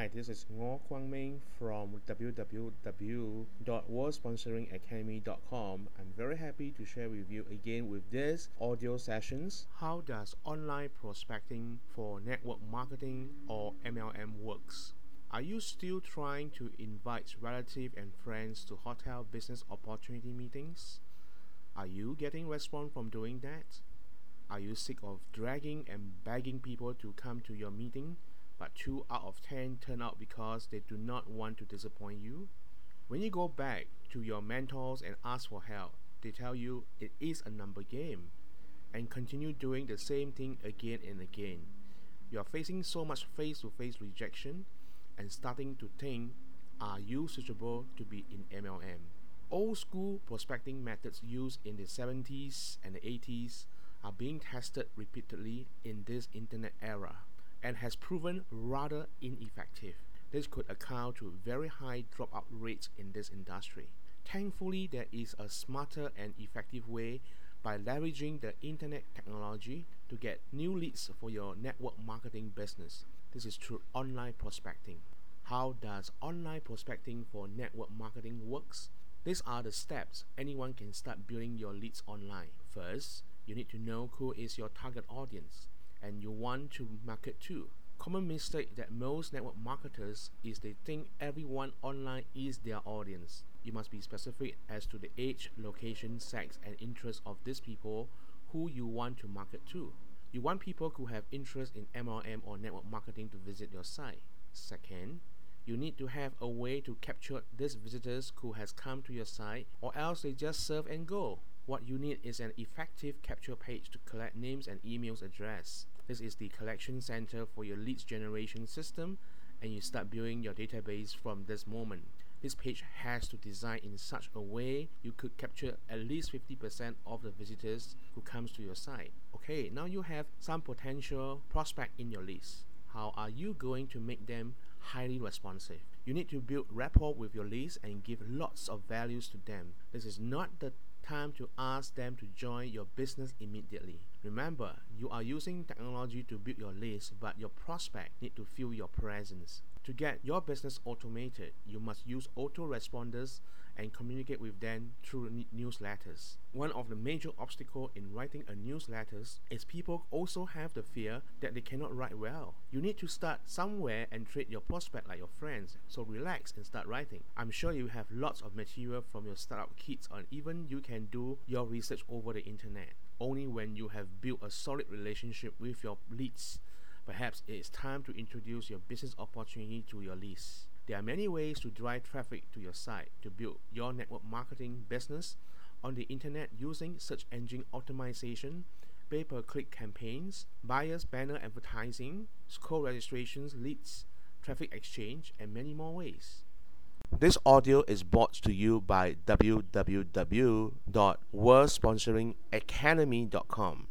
Hi, this is Ngo Kwang Ming from www.worldsponsoringacademy.com. I'm very happy to share with you again with this audio sessions. How does online prospecting for network marketing or MLM works? Are you still trying to invite relatives and friends to hotel business opportunity meetings? Are you getting response from doing that? Are you sick of dragging and begging people to come to your meeting? But 2 out of 10 turn out because they do not want to disappoint you. When you go back to your mentors and ask for help, they tell you it is a number game and continue doing the same thing again and again. You are facing so much face to face rejection and starting to think are you suitable to be in MLM? Old school prospecting methods used in the 70s and the 80s are being tested repeatedly in this internet era and has proven rather ineffective. This could account to very high dropout rates in this industry. Thankfully, there is a smarter and effective way by leveraging the internet technology to get new leads for your network marketing business. This is through online prospecting. How does online prospecting for network marketing works? These are the steps anyone can start building your leads online. First, you need to know who is your target audience and you want to market to. Common mistake that most network marketers is they think everyone online is their audience. You must be specific as to the age, location, sex, and interest of these people who you want to market to. You want people who have interest in MLM or network marketing to visit your site. Second, you need to have a way to capture these visitors who has come to your site or else they just serve and go. What you need is an effective capture page to collect names and emails address. This is the collection center for your leads generation system and you start building your database from this moment. This page has to design in such a way you could capture at least 50% of the visitors who comes to your site. Okay, now you have some potential prospect in your list. How are you going to make them highly responsive? You need to build rapport with your list and give lots of values to them. This is not the time to ask them to join your business immediately. Remember, you are using technology to build your list, but your prospect need to feel your presence. To get your business automated, you must use autoresponders and communicate with them through newsletters. One of the major obstacles in writing a newsletter is people also have the fear that they cannot write well. You need to start somewhere and treat your prospect like your friends, so relax and start writing. I'm sure you have lots of material from your startup kits and even you can do your research over the internet. Only when you have built a solid relationship with your leads, perhaps it is time to introduce your business opportunity to your leads. There are many ways to drive traffic to your site to build your network marketing business on the internet using search engine optimization, pay per click campaigns, buyers banner advertising, co-registrations, leads, traffic exchange, and many more ways. This audio is brought to you by www.worldsponsoringacademy.com.